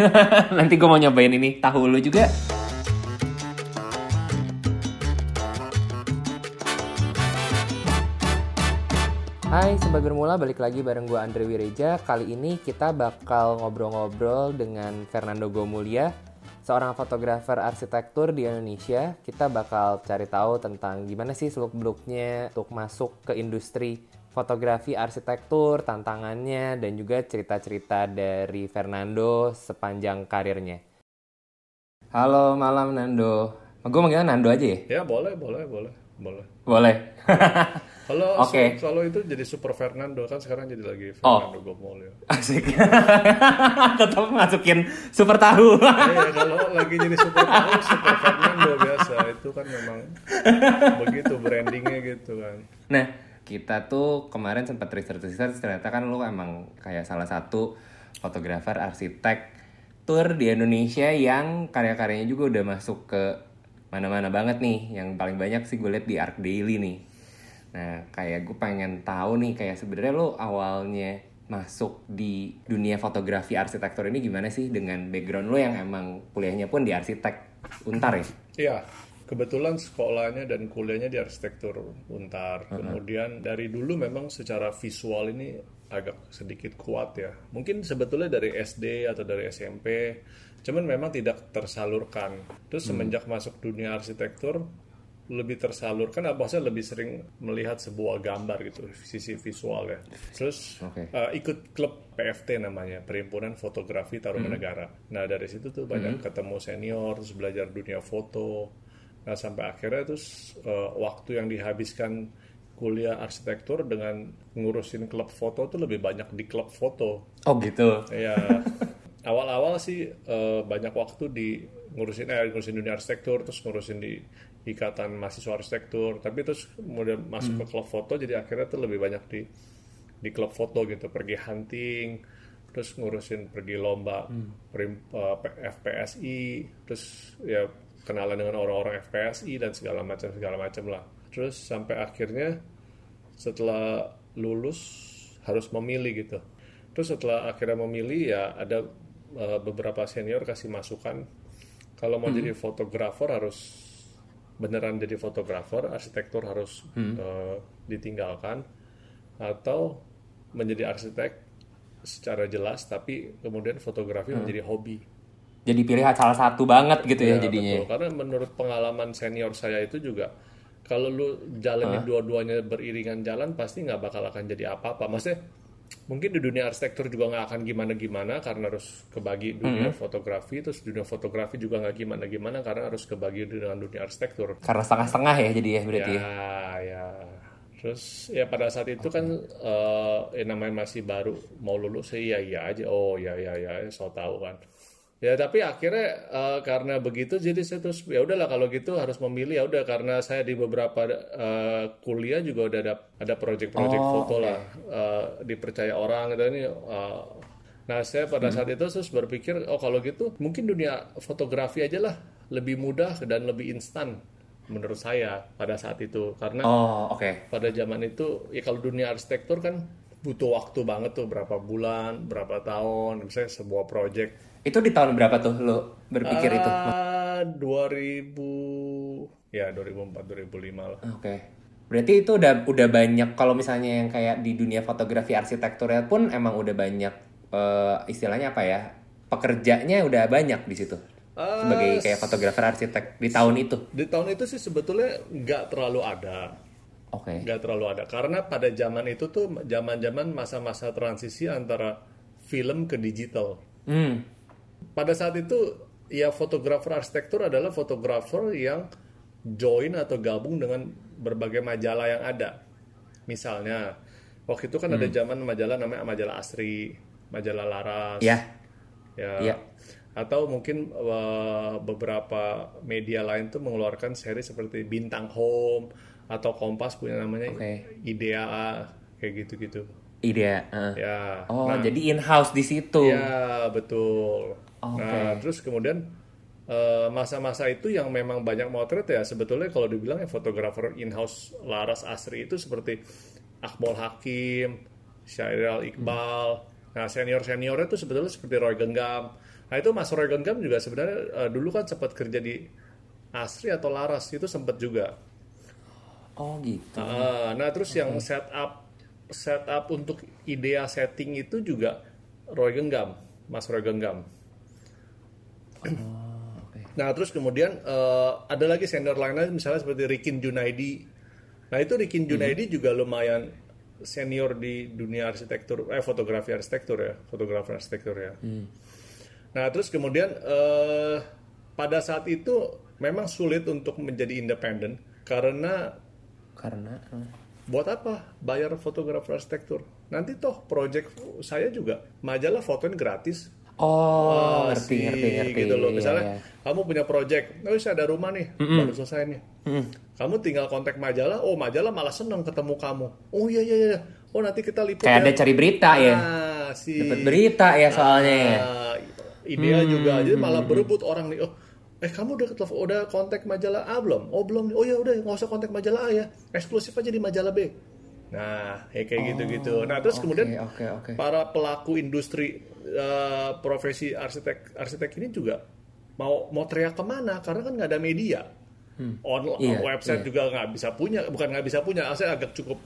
Nanti gue mau nyobain ini tahu lu juga. Hai, Sobat Bermula balik lagi bareng gue Andre Wireja. Kali ini kita bakal ngobrol-ngobrol dengan Fernando Gomulia, seorang fotografer arsitektur di Indonesia. Kita bakal cari tahu tentang gimana sih seluk-beluknya untuk masuk ke industri fotografi arsitektur, tantangannya, dan juga cerita-cerita dari Fernando sepanjang karirnya. Halo malam Nando. Gue manggilnya Nando aja ya? Ya boleh, boleh, boleh, boleh. Boleh. Kalau Oke. so- kalau itu jadi Super Fernando kan sekarang jadi lagi Oh. Fernando Gomolio. Asik. Tetap masukin super tahu. Iya, kalau lagi jadi Super tahu, Super Fernando biasa itu kan memang begitu brandingnya gitu kan. Nah, kita tuh kemarin sempat research-research ternyata kan lu emang kayak salah satu fotografer arsitek tour di Indonesia yang karya-karyanya juga udah masuk ke mana-mana banget nih. Yang paling banyak sih gue liat di Arc Daily nih. Nah, kayak gue pengen tahu nih kayak sebenarnya lu awalnya masuk di dunia fotografi arsitektur ini gimana sih dengan background lu yang emang kuliahnya pun di arsitek Untar ya? Iya, kebetulan sekolahnya dan kuliahnya di arsitektur Untar. Kemudian dari dulu memang secara visual ini agak sedikit kuat ya. Mungkin sebetulnya dari SD atau dari SMP, cuman memang tidak tersalurkan. Terus semenjak masuk dunia arsitektur lebih tersalurkan, apa maksudnya lebih sering melihat sebuah gambar gitu, sisi visual ya. Terus Oke. uh, ikut klub PFT namanya, Perhimpunan Fotografi Taruman Negara. Nah dari situ tuh banyak ketemu senior, terus belajar dunia foto. Nah sampai akhirnya terus uh, waktu yang dihabiskan kuliah arsitektur dengan ngurusin klub foto tuh lebih banyak di klub foto. Oh gitu. Ya awal-awal sih uh, banyak waktu di ngurusin eh ngurusin dunia arsitektur, terus ngurusin di ikatan mahasiswa arsitektur. Tapi terus kemudian masuk ke klub foto, jadi akhirnya tuh lebih banyak di di klub foto gitu, pergi hunting, terus ngurusin pergi lomba prim- uh, P- FPSI, terus ya kenalan dengan orang-orang FPSI dan segala macam segala macam lah. Terus sampai akhirnya setelah lulus harus memilih gitu. Terus setelah akhirnya memilih ya ada uh, beberapa senior kasih masukan kalau mau jadi fotografer harus beneran jadi fotografer, arsitektur harus uh, ditinggalkan atau menjadi arsitek secara jelas tapi kemudian fotografi menjadi hobi. Jadi pilih salah satu banget gitu ya, Ya, jadinya. betul. Karena menurut pengalaman senior saya itu juga kalau lu jalanin dua-duanya beriringan jalan pasti nggak bakal akan jadi apa-apa. Maksudnya mungkin di dunia arsitektur juga nggak akan gimana-gimana karena harus kebagi dunia fotografi, terus dunia fotografi juga nggak gimana-gimana karena harus kebagi dengan dunia arsitektur. Karena setengah-setengah ya jadi ya berarti. ya. Ya, ya. Terus ya pada saat itu kan eh ya namanya masih baru mau lulus ya iya iya aja. Oh ya ya ya, so tahu kan. Ya tapi akhirnya eh, karena begitu jadi saya terus ya udahlah kalau gitu harus memilih ya udah karena saya di beberapa eh, kuliah juga udah ada ada project-project Oh, foto lah eh, dipercaya orang gitu ini eh, Nah, saya pada saat itu terus berpikir, oh kalau gitu mungkin dunia fotografi aja lah lebih mudah dan lebih instan menurut saya pada saat itu. Karena Oh, oke. pada zaman itu ya kalau dunia arsitektur kan butuh waktu banget tuh berapa bulan, berapa tahun, misalnya sebuah project. Itu di tahun berapa tuh lo berpikir itu? Ah, 2000 ya 2004 2005 lah. Oke. Berarti itu udah udah banyak kalau misalnya yang kayak di dunia fotografi arsitekturnya pun emang udah banyak eh, istilahnya apa ya? Pekerjanya udah banyak di situ. Ah, Sebagai kayak fotografer arsitek di tahun itu. Di tahun itu sih sebetulnya nggak terlalu ada. Oke. nggak terlalu ada karena pada zaman itu tuh zaman-zaman masa-masa transisi antara film ke digital. Hmm. Pada saat itu ya fotografer arsitektur adalah fotografer yang join atau gabung dengan berbagai majalah yang ada. Misalnya waktu itu kan ada zaman majalah namanya majalah Asri, majalah Laras, Ya. ya. Iya. Atau mungkin uh, beberapa media lain tuh mengeluarkan seri seperti Bintang Home atau Kompas punya namanya Oke. Idea kayak gitu-gitu. Ide. eh. Ya. Oh, Nah, jadi in house di situ. Ya, betul. Oke. Nah, terus kemudian eh, masa-masa itu yang memang banyak motret ya sebetulnya kalau dibilang ya fotografer in-house Laras Asri itu seperti Akmal Hakim, Syairal Iqbal. Nah, senior-seniornya itu sebetulnya seperti Roy Genggam. Nah itu Mas Roy Genggam juga sebenarnya uh, dulu kan sempat kerja di Asri atau Laras itu sempat juga. Oh gitu. Uh, nah terus yang setup setup untuk idea setting itu juga Roy Genggam, Mas Roy Genggam. Oh, oke. Nah terus kemudian uh, ada lagi senior lainnya misalnya seperti Rikin Junaidi. Nah itu Rikin Junaidi juga lumayan senior di dunia arsitektur, eh fotografi arsitektur ya, fotografer arsitektur ya. Nah terus kemudian eh, pada saat itu memang sulit untuk menjadi independen karena Karena eh, buat apa bayar fotografer arsitektur? Nanti toh project saya juga majalah fotoin gratis. Oh, Ah, ngerti, ngerti, ngerti. gitu loh. Iya, Misalnya iya. kamu punya project, oh saya ada rumah nih, baru selesai nih. Kamu tinggal kontak majalah, oh majalah malah seneng ketemu kamu. Oh iya iya iya. Oh nanti kita liput Kayak ya. ada cari berita ya. Ah, si Dapat berita ya soalnya ya. Ah, ideal juga. Jadi malah berebut orang nih. Oh, eh kamu udah telepon, udah kontak majalah A belum? Oh belum. Oh ya udah nggak usah kontak majalah A ya. Eksklusif aja di majalah B. Nah, ya kayak gitu-gitu. Nah, terus oke, kemudian oke, oke. para pelaku industri eh, profesi arsitek arsitek ini juga mau mau teriak ke mana? Karena kan nggak ada media. Online Iya, website iya. juga nggak bisa punya, bukan nggak bisa punya, saya agak cukup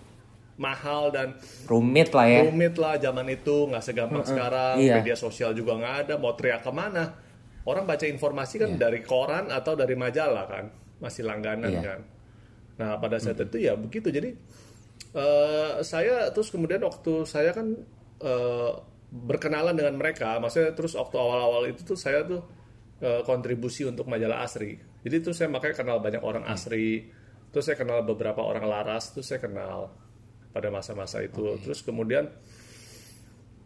mahal dan Rumit lah ya. rumit lah zaman itu nggak segampang sekarang iya. media sosial juga nggak ada mau teriak ke mana orang baca informasi kan dari koran atau dari majalah kan masih langganan Iya. kan nah pada saat itu ya begitu jadi eh, saya terus kemudian waktu saya kan eh, berkenalan dengan mereka maksudnya terus waktu awal-awal itu tuh saya tuh eh, kontribusi untuk majalah Asri. Jadi tuh saya makanya kenal banyak orang Asri terus saya kenal beberapa orang Laras terus saya kenal pada masa-masa itu. Terus kemudian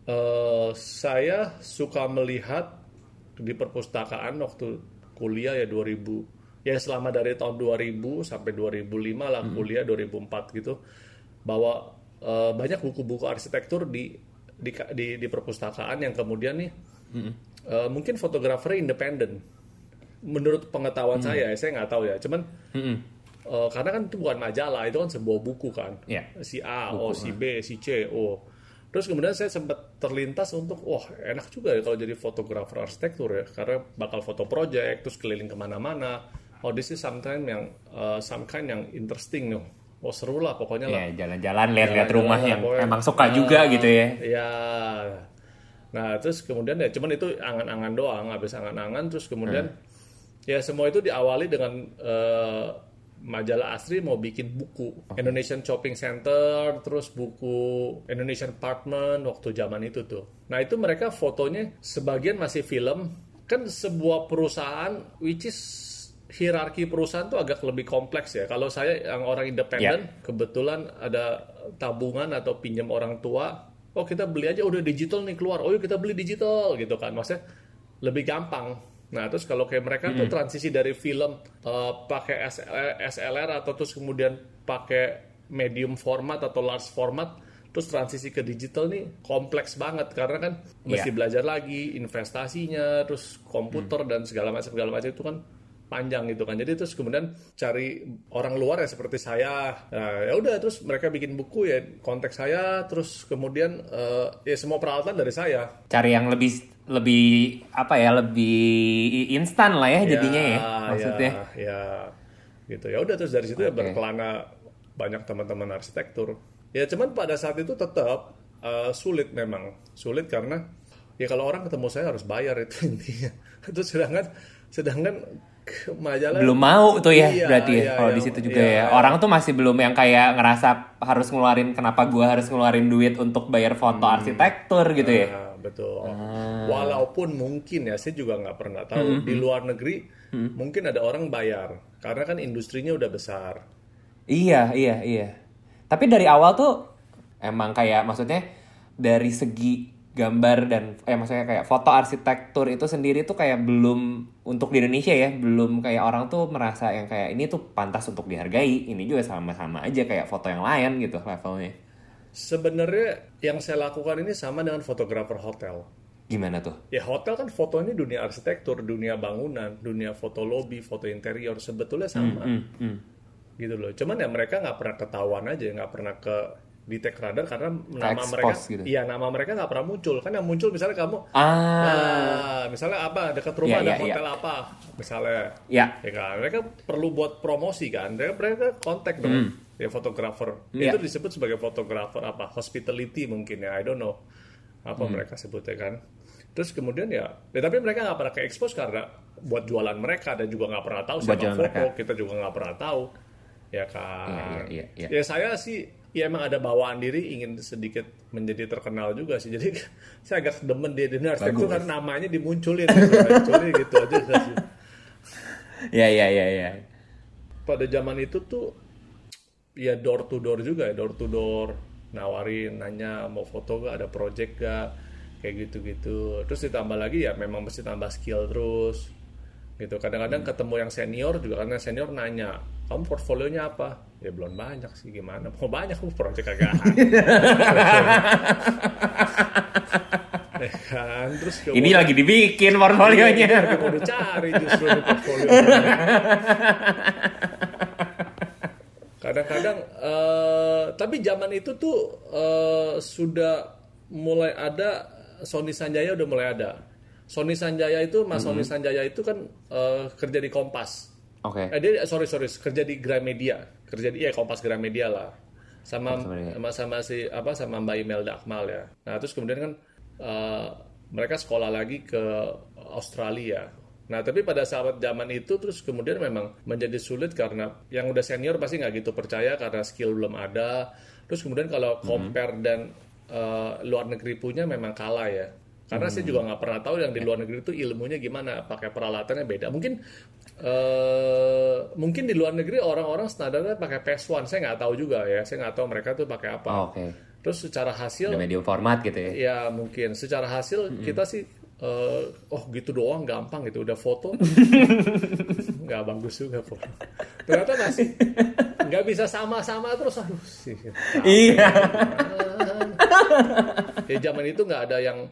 eh, saya suka melihat di perpustakaan waktu kuliah ya 2000 ya selama dari tahun 2000 sampai 2005 lah kuliah 2004 gitu bahwa eh, banyak buku-buku arsitektur di di, di di perpustakaan yang kemudian nih eh, mungkin fotografer independen menurut pengetahuan saya saya nggak tahu ya cuman eh, karena kan itu bukan majalah itu kan sebuah buku kan Iya. si A, oh si B, si C, oh. Terus kemudian saya sempat terlintas untuk, wah enak juga ya kalau jadi fotografer arsitektur ya, karena bakal foto project, terus keliling ke mana-mana. Oh this is something yang, uh, some kind yang interesting nih. Oh seru lah pokoknya lah. Ya, jalan-jalan lihat-lihat rumah yang pokoknya. emang suka Ah, juga gitu ya. Iya. Nah terus kemudian ya cuman itu angan-angan doang, habis angan-angan terus kemudian Hmm. ya semua itu diawali dengan eh, majalah Asri mau bikin buku Indonesian Shopping Center, terus buku Indonesian Apartment waktu zaman itu tuh. Nah itu mereka fotonya sebagian masih film, kan sebuah perusahaan which is hierarki perusahaan tuh agak lebih kompleks ya. Kalau saya yang orang independen, kebetulan ada tabungan atau pinjam orang tua, oh kita beli aja udah digital nih keluar, oh yuk kita beli digital gitu kan, maksudnya lebih gampang. Nah terus kalau kayak mereka tuh transisi dari film eh, pakai SLR, SLR atau terus kemudian pakai medium format atau large format, terus transisi ke digital nih kompleks banget karena kan mesti Iya. belajar lagi investasinya, terus komputer dan segala macam segala macam itu kan panjang gitu kan. Jadi terus kemudian cari orang luar ya seperti saya. Nah, ya udah terus mereka bikin buku ya konteks saya terus kemudian eh, ya semua peralatan dari saya. Cari yang lebih lebih apa ya, lebih instan lah ya jadinya ya, maksudnya. Ya, ya gitu. Ya udah terus dari situ ya Oke. berkelana banyak teman-teman arsitektur. Ya cuman pada saat itu tetap eh, sulit memang. Sulit karena ya kalau orang ketemu saya harus bayar itu intinya. Terus sedangkan sedangkan majalah belum mau tuh ya Iya, berarti ya iya, kalau iya, di situ juga iya. ya orang tuh masih belum yang kayak ngerasa harus ngeluarin kenapa gua harus ngeluarin duit untuk bayar foto Hmm. arsitektur gitu ya Nah, betul. Ah. Walaupun mungkin ya, saya juga nggak pernah tahu Hmm, di luar negeri mungkin ada orang bayar karena kan industrinya udah besar. iya iya iya tapi dari awal tuh emang kayak maksudnya dari segi gambar dan eh maksudnya kayak foto arsitektur itu sendiri tuh kayak belum untuk di Indonesia ya belum kayak orang tuh merasa yang kayak ini tuh pantas untuk dihargai ini juga sama-sama aja kayak foto yang lain gitu levelnya Sebenarnya yang saya lakukan ini sama dengan fotografer hotel. gimana tuh Ya hotel kan fotonya dunia arsitektur, dunia bangunan, dunia foto lobby, foto interior sebetulnya sama. hmm, hmm. gitu loh. Cuman ya mereka nggak pernah ketahuan aja, nggak pernah ke detect radar karena nama expose mereka gitu. iya nama mereka nggak pernah muncul. Kan yang muncul misalnya kamu Ah, nah, misalnya apa dekat rumah Iya, ada iya, hotel apa misalnya. Ya. ya kan? Mereka perlu buat promosi kan? Mereka mereka kontak dong. Ya fotografer. Iya. itu disebut sebagai fotografer apa? Hospitality mungkin ya I don't know apa mereka sebutnya kan? Terus kemudian ya, ya tapi mereka nggak pernah ke expose karena buat jualan mereka dan juga nggak pernah tahu Buat siapa foto mereka. kita juga nggak pernah tahu. Ya kan? Iya, iya, iya. ya saya sih ya emang ada bawaan diri ingin sedikit menjadi terkenal juga sih. Jadi saya agak demen di dunia arsitektur karena namanya dimunculin. Munculin gitu aja sih. Ya, ya, ya, ya. pada zaman itu tuh ya door to door juga ya. Door to door nawarin nanya mau foto gak ada project gak kayak gitu-gitu. Terus ditambah lagi ya memang mesti tambah skill terus. Gitu. Kadang-kadang ketemu yang senior juga karena senior nanya kamu portfolionya apa? Ya belum banyak sih gimana? Mau banyak aku project kagak. Ya kan terus Ini lagi dibikin portfolionya. lagi mau dicari justru portfolio kadang-kadang eh, tapi zaman itu tuh eh, sudah mulai ada Sony Sanjaya udah mulai ada. Sony Sanjaya itu Mas Sony Sanjaya itu kan eh, kerja di Kompas Oke. eh, dia sorry sorry kerja di Gramedia kerja di ya Kompas Gramedia lah. Sama sama sama si apa sama Mbak Imelda Akmal ya. Nah terus kemudian kan eh, mereka sekolah lagi ke Australia. Nah tapi pada saat zaman itu terus kemudian memang menjadi sulit karena yang udah senior pasti nggak gitu percaya karena skill belum ada. Terus kemudian kalau compare dan eh, luar negeri punya memang kalah ya. Karena saya juga nggak pernah tahu yang di luar negeri itu ilmunya gimana pakai peralatannya beda. Mungkin eh mungkin di luar negeri orang-orang standarnya pakai PS1 saya nggak tahu juga ya. Saya nggak tahu mereka tuh pakai apa. Oh, Oke. terus secara hasil Ada medium format gitu ya. ya mungkin. Secara hasil kita sih eh, oh gitu doang gampang gitu. Udah foto. Nggak bagus juga foto. Ternyata masih nggak bisa sama-sama terus. Aduh sih. Iya. ya zaman itu nggak ada yang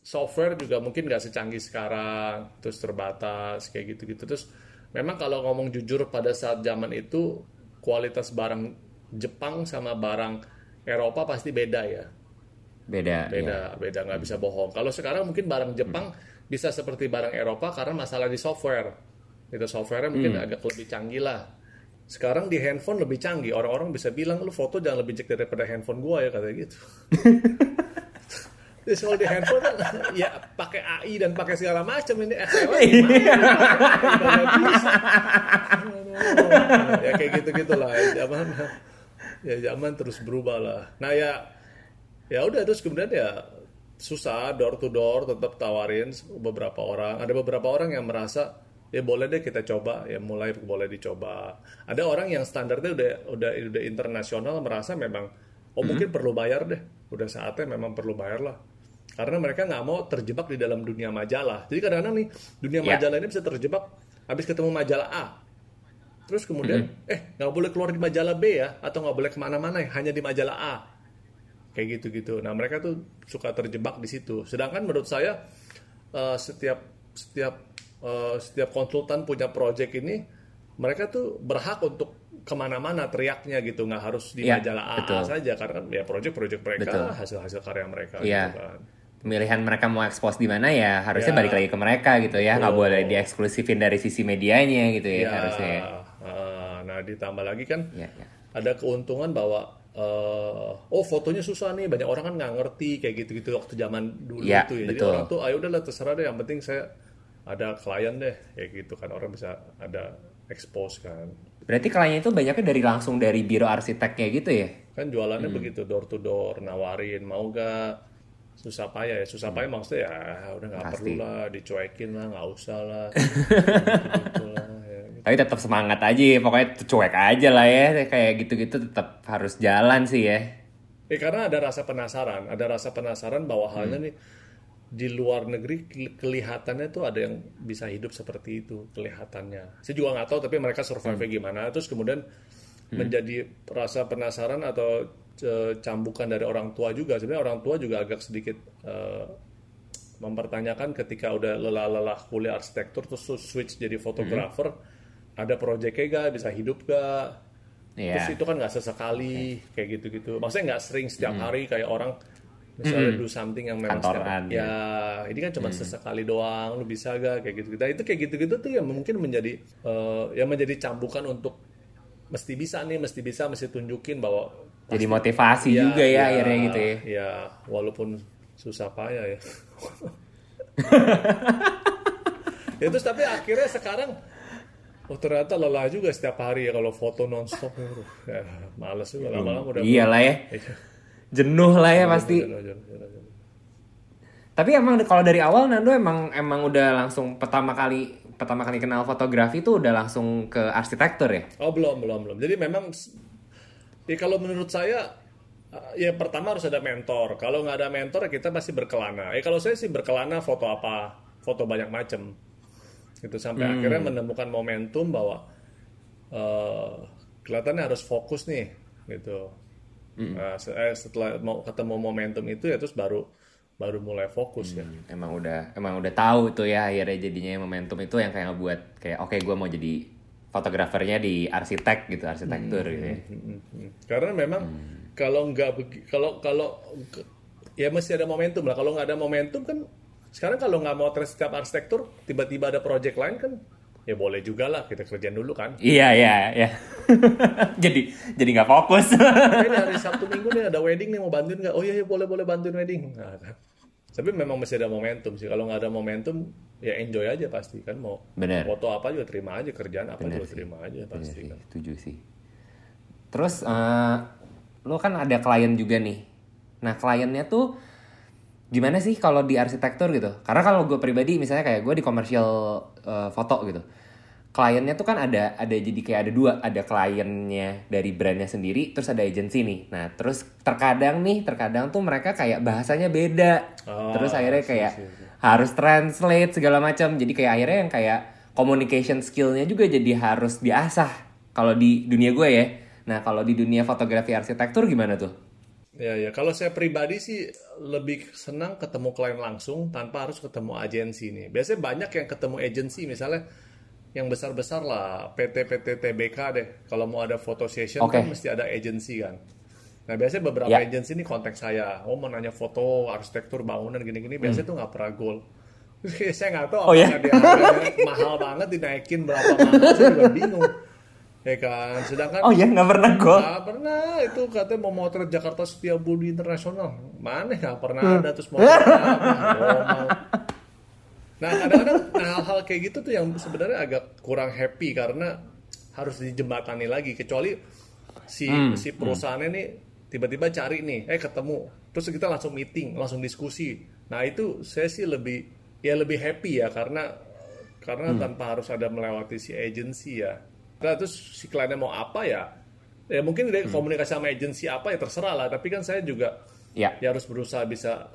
software juga mungkin nggak secanggih sekarang terus terbatas kayak gitu-gitu. Terus memang kalau ngomong jujur pada saat zaman itu kualitas barang Jepang sama barang Eropa pasti beda ya. Beda. beda ya. beda nggak bisa bohong. Kalau sekarang mungkin barang Jepang bisa seperti barang Eropa karena masalah di software. Itu softwarenya mungkin agak lebih canggih lah. Sekarang di handphone lebih canggih. Orang-orang bisa bilang lu foto jangan lebih jelek daripada handphone gua ya katanya gitu Terus kalau di handphone kan ya pakai AI dan pakai segala macam ini gimana? Nggak bisa. ya kayak gitu gitulah zaman ya zaman terus berubah lah. Nah ya ya udah terus kemudian ya susah door to door tetap tawarin beberapa orang. Ada beberapa orang yang merasa ya boleh deh kita coba ya mulai boleh dicoba. Ada orang yang standarnya udah udah udah internasional merasa memang oh mungkin perlu bayar deh. Udah saatnya memang perlu bayar lah. Karena mereka nggak mau terjebak di dalam dunia majalah. Jadi kadang-kadang nih dunia Ya. majalah ini bisa terjebak habis ketemu majalah A. Terus kemudian eh nggak boleh keluar di majalah B ya atau nggak boleh ke mana-mana ya hanya di majalah A kayak gitu-gitu. Nah mereka tuh suka terjebak di situ. Sedangkan menurut saya eh, setiap setiap eh, setiap konsultan punya project ini mereka tuh berhak untuk ke mana-mana teriaknya gitu nggak harus di Iya, majalah AA betul. saja karena ya project-project mereka Betul. hasil-hasil karya mereka Iya. gitu kan. Pemilihan mereka mau expose di mana ya harusnya Ya. balik lagi ke mereka gitu ya. Nggak Betul. boleh dieksklusifin dari sisi medianya gitu ya, Ya, harusnya. eh, nah ditambah lagi kan Ya, ya. ada keuntungan bahwa eh, oh fotonya susah nih banyak orang kan nggak ngerti kayak gitu-gitu waktu zaman dulu Ya, itu ya jadi betul. orang tuh ayo udahlah terserah deh yang penting saya ada klien deh kayak gitu kan orang bisa ada expose kan Berarti kliennya itu banyaknya dari langsung dari biro arsiteknya gitu ya? kan jualannya Hmm. begitu door to door nawarin mau gak susah payah ya susah payah maksudnya ya udah nggak Hmm. Perlu lah dicuekin lah nggak usah lah gitu lah ya. Tapi tetap semangat aja, ya, pokoknya cuek aja lah ya, kayak gitu-gitu tetap harus jalan sih ya. Eh karena ada rasa penasaran, ada rasa penasaran bahwa halnya Hmm. nih di luar negeri ke- kelihatannya tuh ada yang bisa hidup seperti itu kelihatannya. Saya juga nggak tahu tapi mereka survive Hmm. gimana. Terus kemudian menjadi rasa penasaran atau cambukan dari orang tua juga. Sebenarnya orang tua juga agak sedikit eh, mempertanyakan ketika udah lelah-lelah kuliah arsitektur terus switch jadi fotografer, Hmm. ada proyeknya gak, bisa hidup gak? Iya. terus itu kan nggak sesekali kayak gitu-gitu maksudnya nggak sering setiap hari kayak orang misalnya do something yang memang setiap Kantoran, ya ini kan cuma sesekali doang lu bisa gak kayak gitu gitu itu kayak gitu-gitu tuh yang mungkin menjadi eh, yang menjadi cambukan untuk mesti bisa nih mesti bisa mesti tunjukin bahwa Jadi motivasi Iya, juga ya iya, akhirnya gitu ya. Iya, walaupun susah payah ya. ya terus tapi akhirnya sekarang oh ternyata lelah juga setiap hari ya kalau foto nonstop ya males juga lama-lama udah Iyalah ya. Iya. Jenuh lah ya pasti. Jenuh, jenuh, jenuh, jenuh. Tapi emang kalau dari awal Nando emang emang udah langsung pertama kali pertama kali kenal fotografi itu udah langsung ke arsitektur ya? Oh belum belum belum. Jadi memang ya kalau menurut saya eh, ya pertama harus ada mentor. Kalau nggak ada mentor ya kita pasti berkelana. Ya kalau saya sih berkelana foto apa, foto banyak macam. Gitu sampai akhirnya menemukan momentum bahwa eh kelihatannya harus fokus nih gitu. Nah, se- eh, setelah mau ketemu momentum itu ya terus baru baru mulai fokus ya. Emang udah emang udah tahu tuh ya akhirnya jadinya momentum itu yang kayak ngebuat kayak oke gue mau jadi fotografernya di arsitek gitu arsitektur gitu ya. Hmm. Karena memang kalau nggak kalau kalau ya mesti ada momentum lah. Kalau nggak ada momentum kan sekarang kalau nggak mau tes setiap arsitektur tiba-tiba ada project lain kan ya boleh juga lah kita kerjain dulu kan. Iya iya iya. jadi jadi nggak fokus. Ini hari Sabtu Minggu nih ada wedding nih mau bantuin nggak? Oh iya, iya boleh boleh bantuin wedding. Nah, kan. Tapi memang mesti ada momentum sih. Kalau nggak ada momentum ya enjoy aja pasti kan mau Bener. foto apa juga terima aja kerjaan apa juga terima aja pasti sih, kan. setuju sih. Terus eh lo kan ada klien juga nih. Nah kliennya tuh gimana sih kalau di arsitektur gitu? Karena kalau gue pribadi misalnya kayak gue di komersial eh, foto gitu. Kliennya tuh kan ada ada jadi kayak ada dua, ada kliennya dari brandnya sendiri, terus ada agensi nih. Nah terus terkadang nih, terkadang tuh mereka kayak bahasanya beda. Oh, terus akhirnya kayak sih, sih. harus translate segala macam. Jadi kayak akhirnya yang kayak communication skillnya juga jadi harus diasah. Kalau di dunia gue ya. Nah kalau di dunia fotografi arsitektur gimana tuh? Ya ya, kalau saya pribadi sih lebih senang ketemu klien langsung tanpa harus ketemu agensi nih. Biasanya banyak yang ketemu agensi misalnya yang besar-besar lah, PT-PT TBK deh. Kalau mau ada foto session Oke. kan mesti ada agensi kan. Nah biasanya beberapa Ya. agensi ini kontak saya, oh mau nanya foto arsitektur bangunan gini-gini, biasanya tuh nggak pernah goal. Saya nggak tahu Hmm. Oh, ya? apakah dia mahal banget dinaikin berapa mahal, saya juga bingung. Ya kan, sedangkan Oh ya nggak pernah gue. Nggak pernah itu katanya mau motret Jakarta Setiabudi Internasional mana nggak pernah Hmm. ada terus normal. Nah kadang-kadang nah, hal-hal kayak gitu tuh yang sebenarnya agak kurang happy karena harus dijembatani lagi. Kecuali si Hmm, si perusahaannya nih tiba-tiba cari nih eh ketemu. Terus kita langsung meeting langsung diskusi. Nah itu saya sih lebih ya lebih happy ya karena karena Hmm. tanpa harus ada melewati si agency ya. Nah, terus si kliennya mau apa ya? Ya mungkin Hmm. dia komunikasi sama agensi apa ya terserah lah. Tapi kan saya juga Ya. ya harus berusaha bisa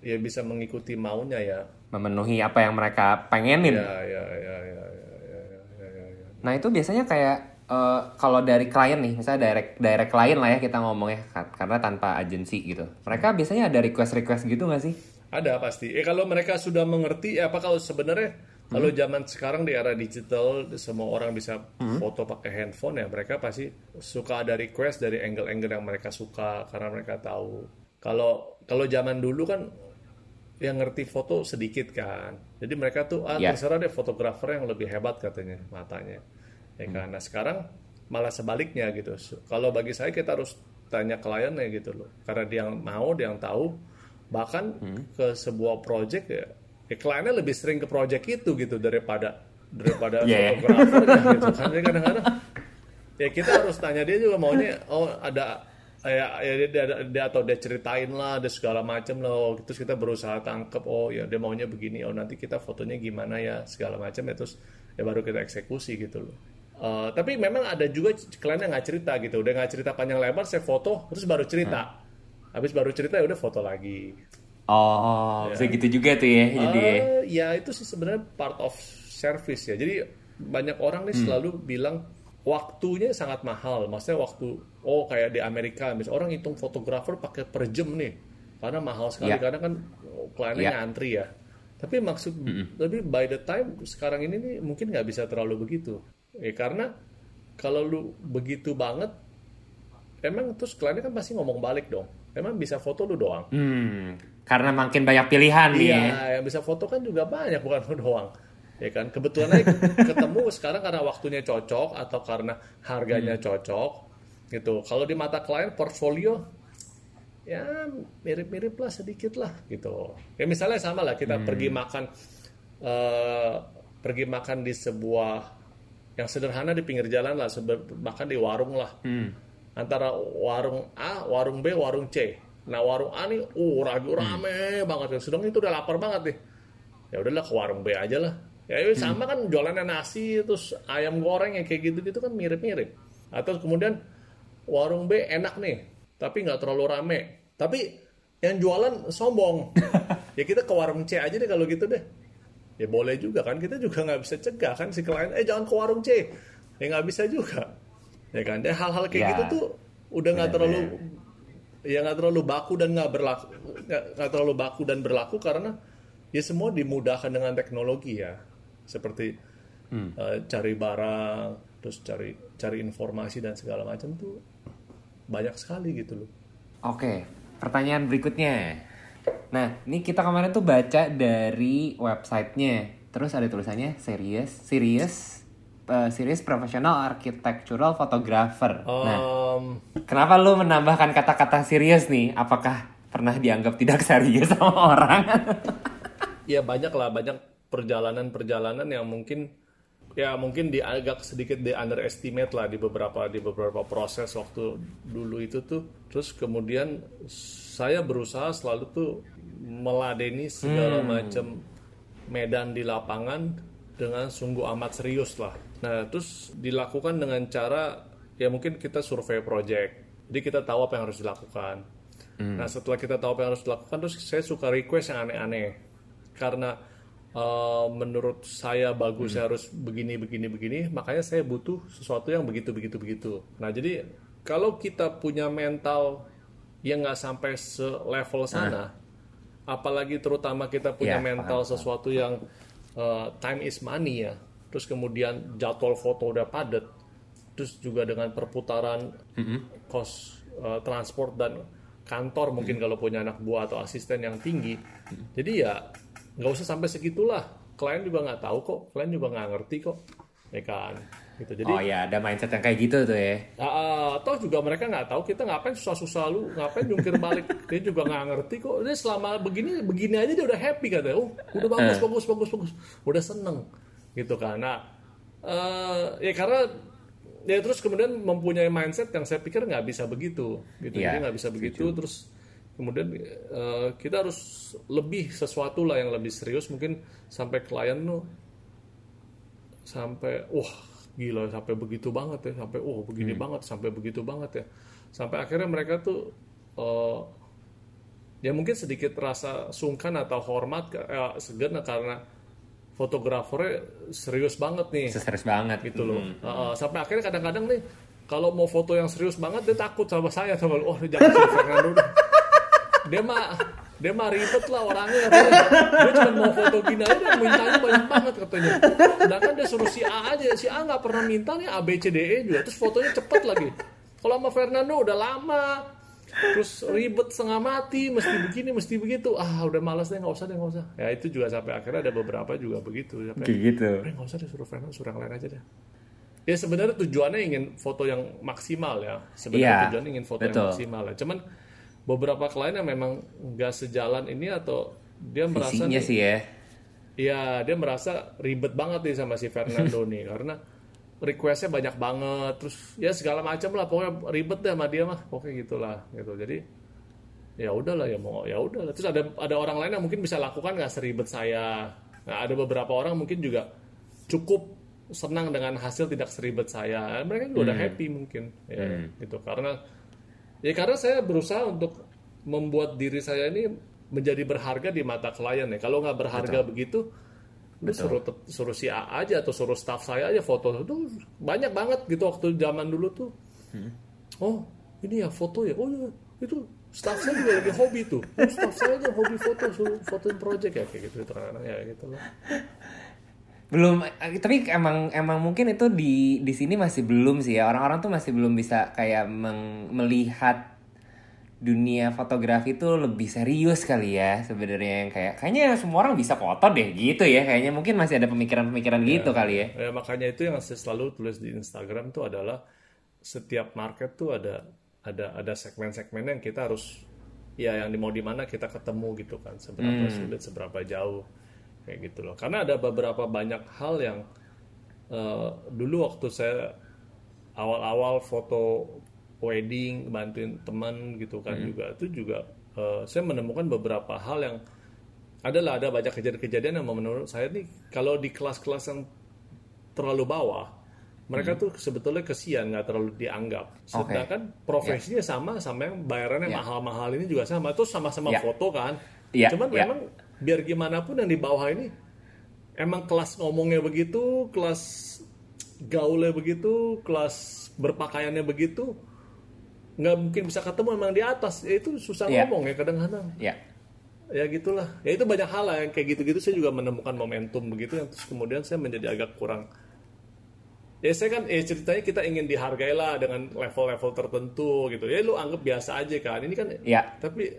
ya bisa mengikuti maunya ya memenuhi apa yang mereka pengenin. ya ya ya ya ya ya ya ya, ya, ya. Nah itu biasanya kayak eh, kalau dari klien nih, misalnya direct direct klien lah ya kita ngomongnya ka- karena tanpa agensi gitu. Mereka biasanya ada request request gitu nggak sih? Ada pasti. Eh kalau mereka sudah mengerti, eh, apa kalau sebenarnya kalau zaman sekarang di era digital semua orang bisa foto pakai handphone ya, mereka pasti suka ada request dari angle-angle yang mereka suka karena mereka tahu. Kalau kalau zaman dulu kan yang ngerti foto sedikit kan. Jadi mereka tuh ah Ya. terserah deh fotografer yang lebih hebat katanya matanya. Ya kan. Nah, sekarang malah sebaliknya gitu. Kalau bagi saya kita harus tanya kliennya gitu loh. Karena dia yang mau, dia yang tahu bahkan ke sebuah project ya, ya kliennya lebih sering ke project itu gitu daripada daripada Yeah. fotografernya gitu kan. Jadi kadang-kadang ya kita harus tanya dia juga maunya oh ada ya, ya dia, dia, dia atau dia ceritain lah ada segala macam loh terus kita berusaha tangkep oh ya dia maunya begini. Oh nanti kita fotonya gimana ya segala macam ya terus ya baru kita eksekusi gitu loh. Eh, tapi memang ada juga klien yang nggak cerita gitu. Udah nggak cerita panjang lebar saya foto terus baru cerita. Habis baru cerita ya udah foto lagi. Oh, bisa gitu juga tuh ya. Jadi Eh, ya itu sih sebenarnya part of service ya. Jadi banyak orang nih selalu bilang waktunya sangat mahal. Maksudnya waktu oh kayak di Amerika misalnya orang hitung fotografer pakai per jam nih. Karena mahal sekali Ya. karena kan kliennya Ya. ngantri ya. Tapi maksud tapi by the time sekarang ini nih mungkin nggak bisa terlalu begitu. Ya karena kalau lu begitu banget emang terus kliennya kan pasti ngomong balik dong emang bisa foto lu doang hmm, karena makin banyak pilihan nih ya. iya yang bisa foto kan juga banyak bukan lu doang ya kan kebetulan aja ketemu sekarang karena waktunya cocok atau karena harganya cocok gitu kalau di mata klien portfolio ya mirip-mirip lah sedikit lah gitu ya misalnya sama lah kita pergi makan eh, pergi makan di sebuah yang sederhana di pinggir jalan lah makan di warung lah Hmm. antara warung A, warung B, warung C. Nah warung A nih, uh rame banget. Sedang itu udah lapar banget nih. Ya udahlah ke warung B aja lah. Ya ya sama kan jualannya nasi, terus ayam goreng yang kayak gitu-gitu kan mirip-mirip. Atau kemudian warung B enak nih, tapi nggak terlalu rame. Tapi yang jualan sombong. ya kita ke warung C aja deh kalau gitu deh. Ya boleh juga kan, kita juga nggak bisa cegah kan si klien, eh jangan ke warung C. Ya nggak bisa juga ya kan dan hal-hal kayak Ya. gitu tuh udah nggak terlalu ya nggak terlalu baku dan nggak berlaku nggak terlalu baku dan berlaku karena ya semua dimudahkan dengan teknologi ya seperti eh, cari barang terus cari cari informasi dan segala macam tuh banyak sekali gitu loh Oke, pertanyaan berikutnya. Nah, ini kita kemarin tuh baca dari websitenya. Terus ada tulisannya serious, serious, eh, serious professional architectural photographer. Nah, Em, kenapa lu menambahkan kata-kata serius nih? Apakah pernah dianggap tidak serius sama orang? ya banyak lah banyak perjalanan-perjalanan yang mungkin ya mungkin di agak sedikit di underestimate lah di beberapa di beberapa proses waktu dulu itu tuh. Terus kemudian saya berusaha selalu tuh meladeni segala macam medan di lapangan dengan sungguh amat serius lah. Nah terus dilakukan dengan cara ya mungkin kita survei project. Jadi kita tahu apa yang harus dilakukan. Nah setelah kita tahu apa yang harus dilakukan terus saya suka request yang aneh-aneh. Karena uh, menurut saya bagus saya harus begini begini begini makanya saya butuh sesuatu yang begitu begitu begitu. Nah jadi kalau kita punya mental yang nggak sampai selevel sana apalagi terutama kita punya Iya, mental paham, sesuatu yang uh, time is money ya terus kemudian jadwal foto udah padat terus juga dengan perputaran cost uh, transport dan kantor mungkin kalau punya anak buah atau asisten yang tinggi. Jadi ya nggak usah sampai segitulah. Klien juga nggak tahu kok. Klien juga nggak ngerti kok. Ya kan? Gitu. Jadi oh ya, ada mindset yang kayak gitu tuh ya. Ah, toh juga mereka nggak tahu kita ngapain susah-susah lu ngapain jungkir balik. Dia juga nggak ngerti kok. Dia selama begini begini aja dia udah happy katanya oh udah bagus bagus bagus bagus. Udah seneng. Gitu kan. Nah eh, ya karena ya terus kemudian mempunyai mindset yang saya pikir nggak bisa begitu. Gitu. Iya, jadi nggak bisa begitu terus kemudian eh, kita harus lebih sesuatu lah yang lebih serius. Mungkin sampai klien tuh sampai wah gila sampai begitu banget ya sampai oh begini banget sampai begitu banget ya. Sampai akhirnya mereka tuh eh, ya mungkin sedikit rasa sungkan atau hormat eh, segan karena fotografernya serius banget nih. Serius banget. Gitu loh. Uh, sampai akhirnya kadang-kadang nih kalau mau foto yang serius banget dia takut sama saya. Sama oh jangan si Fernando. Dia mah dia mah ribet lah orangnya katanya. dia cuma mau foto gini aja dia mintanya banyak banget katanya sedangkan dia suruh si A aja si A nggak pernah minta nih A B C D E juga terus fotonya cepet lagi kalau sama Fernando udah lama terus ribet setengah mati mesti begini mesti begitu ah udah malas deh nggak usah deh nggak usah ya itu juga sampai akhirnya ada beberapa juga begitu sampai gitu. Eh nggak usah deh suruh Fernando, suruh yang lain aja deh. Ya sebenarnya tujuannya ingin foto yang maksimal ya. Sebenarnya Iya, tujuannya ingin foto betul. yang maksimal ya. Cuman beberapa klien yang memang nggak sejalan ini atau dia merasa Visinya nih, sih ya. ya dia merasa ribet banget nih sama si Fernando nih karena requestnya banyak banget terus ya segala macam lah pokoknya ribet deh sama dia mah pokoknya gitulah gitu. Jadi ya udahlah ya mau ya udahlah. Terus ada ada orang lain yang mungkin bisa lakukan nggak seribet saya? Nah ada beberapa orang mungkin juga cukup senang dengan hasil tidak seribet saya. Mereka juga udah happy mungkin ya gitu. Karena ya karena saya berusaha untuk membuat diri saya ini menjadi berharga di mata klien ya. Kalau nggak berharga begitu lu suruh suruh si A aja atau suruh staff saya aja foto. Itu banyak banget gitu waktu zaman dulu tuh. Oh ini ya foto ya? Oh iya itu staff saya juga lagi hobi tuh. Oh, staff saya aja hobi foto suruh fotoin project ya kayak gitu kadang ya gitu loh belum tapi emang emang mungkin itu di di sini masih belum sih ya. Orang-orang tuh masih belum bisa kayak meng- melihat dunia fotografi itu lebih serius kali ya sebenarnya yang kayak kayaknya semua orang bisa foto deh gitu ya. Kayaknya mungkin masih ada pemikiran-pemikiran gitu kali ya. Ya, makanya itu yang saya selalu tulis di Instagram tuh adalah setiap market tuh ada ada ada segmen-segmen yang kita harus ya yang di mau di mana kita ketemu gitu kan. Seberapa sulit seberapa jauh kayak gitu loh. Karena ada beberapa banyak hal yang eh, dulu waktu saya awal-awal foto wedding bantuin teman gitu kan juga itu juga eh, saya menemukan beberapa hal yang adalah ada banyak kejadian-kejadian yang menurut saya nih kalau di kelas-kelas yang terlalu bawah mereka tuh sebetulnya kesian nggak terlalu dianggap. Sedangkan profesinya sama sama yang bayarannya Ya. mahal-mahal ini juga sama itu sama-sama Ya. foto kan. Ya, cuman ya. memang biar gimana pun yang di bawah ini emang kelas ngomongnya begitu kelas gaulnya begitu kelas berpakaiannya begitu nggak mungkin bisa ketemu emang di atas. Ya itu susah Ya. ngomong ya kadang-kadang. Ya ya gitulah. Ya itu banyak hal lah yang kayak gitu-gitu saya juga menemukan momentum begitu yang terus kemudian saya menjadi agak kurang. Ya saya kan ya ceritanya kita ingin dihargai lah dengan level-level tertentu gitu. Ya lu anggap biasa aja kan. Ini kan ya tapi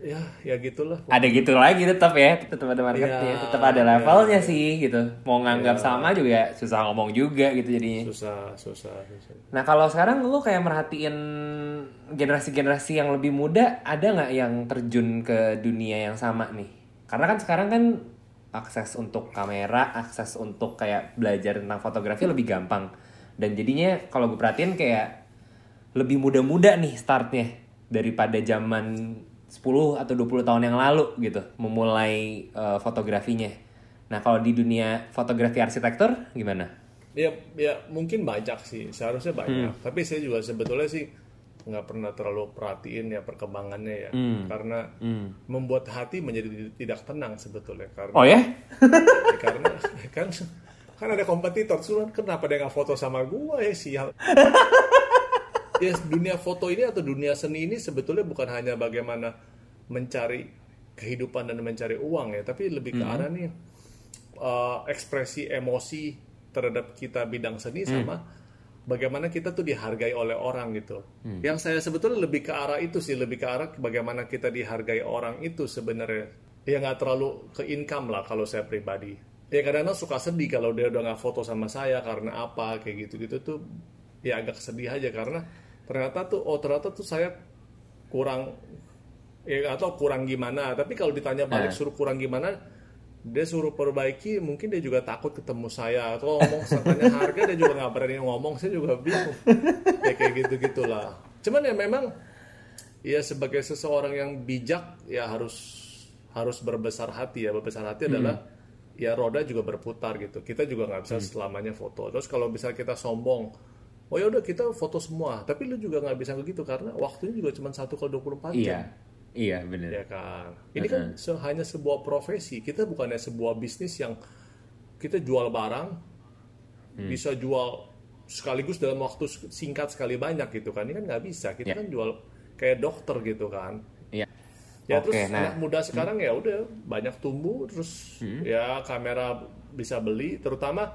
ya ya gitulah ada gitu lagi tetap ya tetap ada marketnya Ya, tetap ada levelnya sih gitu. Mau nganggap sama juga susah ngomong juga gitu jadinya. Susah susah susah. Nah kalau sekarang lu kayak merhatiin generasi-generasi yang lebih muda ada nggak yang terjun ke dunia yang sama nih? Karena kan sekarang kan akses untuk kamera, akses untuk kayak belajar tentang fotografi lebih gampang. Dan jadinya kalau gue perhatiin kayak lebih muda-muda nih startnya daripada zaman 10 atau 20 tahun yang lalu gitu memulai eh, fotografinya. Nah kalau di dunia fotografi arsitektur gimana? ya ya mungkin banyak sih seharusnya banyak. Tapi saya juga sebetulnya sih nggak pernah terlalu perhatiin ya perkembangannya ya. Karena membuat hati menjadi tidak tenang sebetulnya karena Oh ya? Ya, karena kan kan ada kompetitor. Suruh kenapa dia nggak foto sama gua ya sial ya dunia foto ini atau dunia seni ini sebetulnya bukan hanya bagaimana mencari kehidupan dan mencari uang ya tapi lebih ke arah nih eh, ekspresi emosi terhadap kita bidang seni sama bagaimana kita tuh dihargai oleh orang gitu. Yang saya sebetulnya lebih ke arah itu sih, lebih ke arah bagaimana kita dihargai orang itu sebenarnya. Ya nggak terlalu ke income lah kalau saya pribadi. Ya kadang-kadang suka sedih kalau dia udah nggak foto sama saya karena apa kayak gitu-gitu tuh ya agak sedih aja karena ternyata tuh oh ternyata tuh saya kurang ya atau kurang gimana. Tapi kalau ditanya balik Eh. suruh kurang gimana dia suruh perbaiki mungkin dia juga takut ketemu saya. Atau ngomong tanya harga dia juga nggak berani ngomong. Saya juga bingung. Ya kayak gitu gitulah cuman ya memang ya sebagai seseorang yang bijak ya harus harus berbesar hati ya. Berbesar hati adalah ya roda juga berputar gitu. Kita juga nggak bisa selamanya foto. Terus kalau bisa kita sombong oh ya udah kita foto semua. Tapi lu juga nggak bisa begitu karena waktunya juga cuma satu kali 24 jam Iya, iya bener. ya kan? Ini kan se- hanya sebuah profesi. Kita bukannya sebuah bisnis yang kita jual barang bisa jual sekaligus dalam waktu singkat sekali banyak gitu kan. Ini kan nggak bisa. Kita Ya. kan jual kayak dokter gitu kan. Iya. ya Oke, terus nah. anak muda sekarang ya udah banyak tumbuh terus ya kamera bisa beli terutama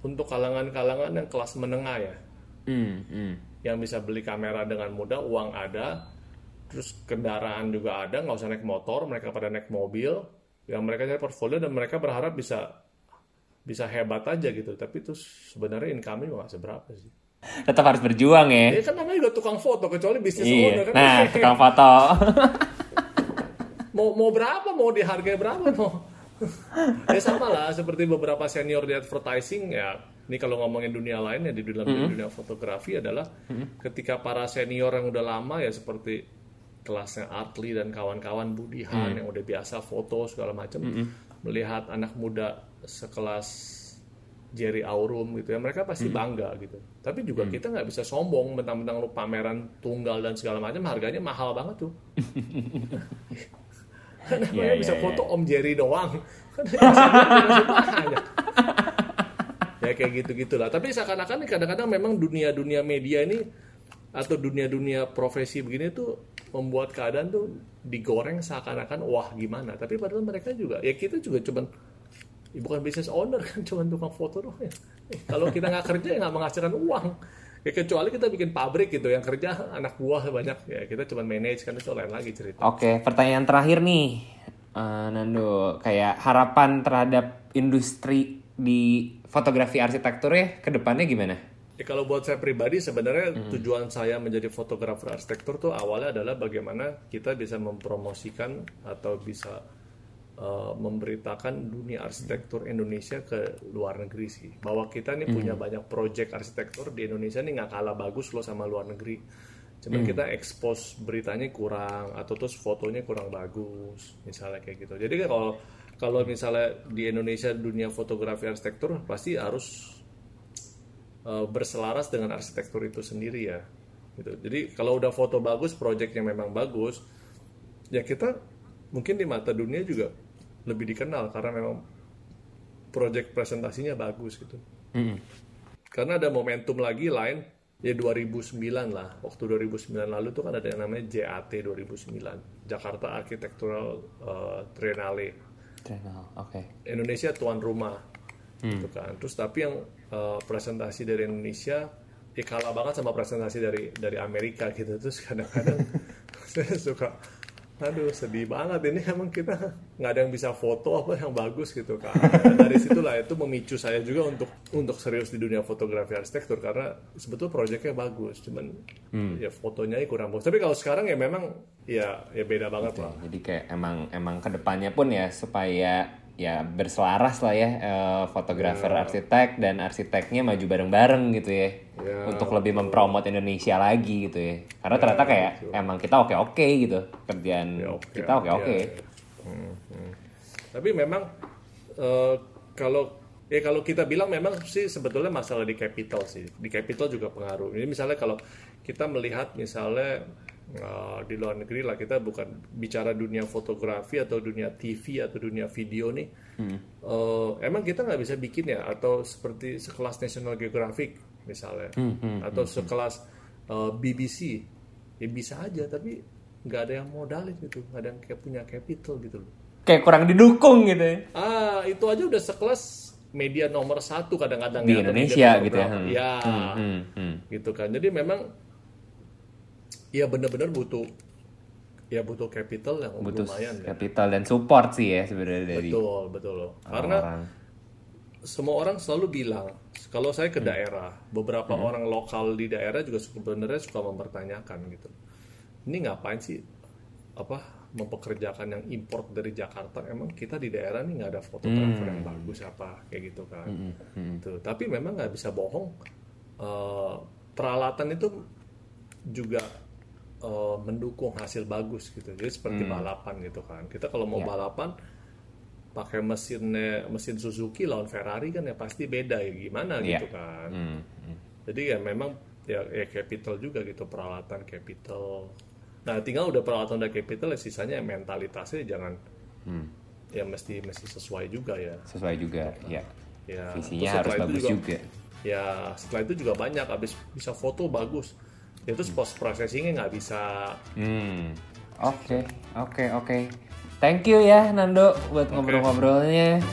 untuk kalangan-kalangan yang kelas menengah ya Hmm, hmm. yang bisa beli kamera dengan mudah, uang ada, terus kendaraan juga ada, nggak usah naik motor, mereka pada naik mobil, yang mereka cari portfolio dan mereka berharap bisa bisa hebat aja gitu, tapi terus sebenarnya income-nya juga nggak seberapa sih. Tetap harus berjuang ya. Ya kan namanya juga tukang foto, kecuali bisnis Iya. owner kan. Nah, tukang foto. mau mau berapa, mau dihargai berapa, mau ya sama lah seperti beberapa senior di advertising ya ini kalau ngomongin dunia lain ya di dalam dunia fotografi adalah ketika para senior yang udah lama ya seperti kelasnya Artli dan kawan-kawan Budihan yang udah biasa foto segala macam melihat anak muda sekelas Jerry Aurum gitu ya mereka pasti bangga gitu. Tapi juga kita nggak bisa sombong mentang-mentang lu pameran tunggal dan segala macam harganya mahal banget tuh kan Iya, namanya iya, bisa iya. foto Om Jerry doang. Kan banyak ya kayak gitu gitulah tapi seakan-akan kadang-kadang memang dunia-dunia media ini atau dunia-dunia profesi begini tuh membuat keadaan tuh digoreng seakan-akan wah gimana? Tapi padahal mereka juga ya kita juga cuman ya bukan business owner kan cuma tukang foto doang ya. Kalau kita nggak kerja ya nggak menghasilkan uang ya kecuali kita bikin pabrik gitu yang kerja anak buah banyak ya kita cuma manage kan itu lain lagi cerita Oke, pertanyaan terakhir nih, Eh, Nando. Kayak harapan terhadap industri di fotografi arsitektur ya ke depannya gimana? Ya, kalau buat saya pribadi sebenarnya tujuan saya menjadi fotografer arsitektur tuh awalnya adalah bagaimana kita bisa mempromosikan atau bisa uh, memberitakan dunia arsitektur Indonesia ke luar negeri sih. Bahwa kita nih punya banyak project arsitektur di Indonesia nih nggak kalah bagus loh sama luar negeri. Cuman kita expose beritanya kurang atau terus fotonya kurang bagus, misalnya kayak gitu. Jadi kan kalau kalau misalnya di Indonesia dunia fotografi arsitektur pasti harus uh, berselaras dengan arsitektur itu sendiri ya gitu jadi kalau udah foto bagus proyeknya memang bagus ya kita mungkin di mata dunia juga lebih dikenal karena memang proyek presentasinya bagus gitu. Karena ada momentum lagi lain ya 2009 lah. Waktu 2009 lalu tuh kan ada yang namanya JAT 2009 Jakarta Architectural uh, Triennale. Channel, oke. Indonesia tuan rumah. Gitu kan. Terus tapi yang uh, presentasi dari Indonesia ya kalah banget sama presentasi dari dari Amerika gitu. Terus kadang-kadang saya suka aduh sedih banget. Ini emang kita nggak ada yang bisa foto apa yang bagus gitu kan dari situlah itu memicu saya juga untuk untuk serius di dunia fotografi arsitektur karena sebetulnya proyeknya bagus cuman ya fotonya kurang bagus. Tapi kalau sekarang ya memang ya ya beda banget lah. Jadi kayak emang emang ke depannya pun ya supaya ya berselaras lah ya eh, fotografer arsitek dan arsiteknya maju bareng-bareng gitu ya Ya, untuk lebih mempromot Indonesia lagi gitu ya karena ternyata kayak emang kita oke oke gitu kerjaan Ya, oke, kita oke oke ya, ya. Hmm, hmm. Tapi memang eh, kalau ya kalau kita bilang memang sih sebetulnya masalah di capital sih. Di capital juga pengaruh. Ini misalnya kalau kita melihat misalnya eh, di luar negeri lah kita bukan bicara dunia fotografi atau dunia TV atau dunia video nih. Eh, emang kita nggak bisa bikin ya? Atau seperti sekelas National Geographic misalnya. Atau sekelas eh, BBC ya bisa aja tapi nggak ada yang modalin gitu. Nggak ada yang kayak punya capital gitu loh. Kayak kurang didukung gitu ya? Ah itu aja udah sekelas media nomor satu kadang-kadang Di ya, Indonesia gitu ya. Hmm. ya. Hmm, hmm. gitu kan. Jadi memang ya benar-benar butuh ya butuh capital yang butuh lumayan ya. capital dan support sih ya sebenarnya dari betul betul. Loh karena orang semua orang selalu bilang kalau saya ke daerah beberapa orang lokal di daerah juga sebenarnya suka mempertanyakan gitu. Ini ngapain sih apa mempekerjakan yang import dari Jakarta? Emang kita di daerah nih nggak ada fotografer yang bagus apa kayak gitu kan. Tuh. tapi memang nggak bisa bohong. Eh, peralatan itu juga eh, mendukung hasil bagus gitu. Jadi seperti balapan gitu kan. Kita kalau mau balapan pakai mesinnya mesin Suzuki lawan Ferrari kan ya pasti beda ya gimana Iya. gitu kan. Hmm, hmm. jadi ya memang ya, ya capital juga gitu peralatan capital. Nah tinggal udah peralatan udah capital ya sisanya ya mentalitasnya jangan ya mesti mesti sesuai juga ya. Sesuai juga ya ya visinya harus bagus juga, ya setelah itu juga banyak habis bisa foto bagus ya terus post processingnya nggak bisa Hmm. Oke, oke, oke. Thank you ya Nando buat ngobrol-ngobrolnya.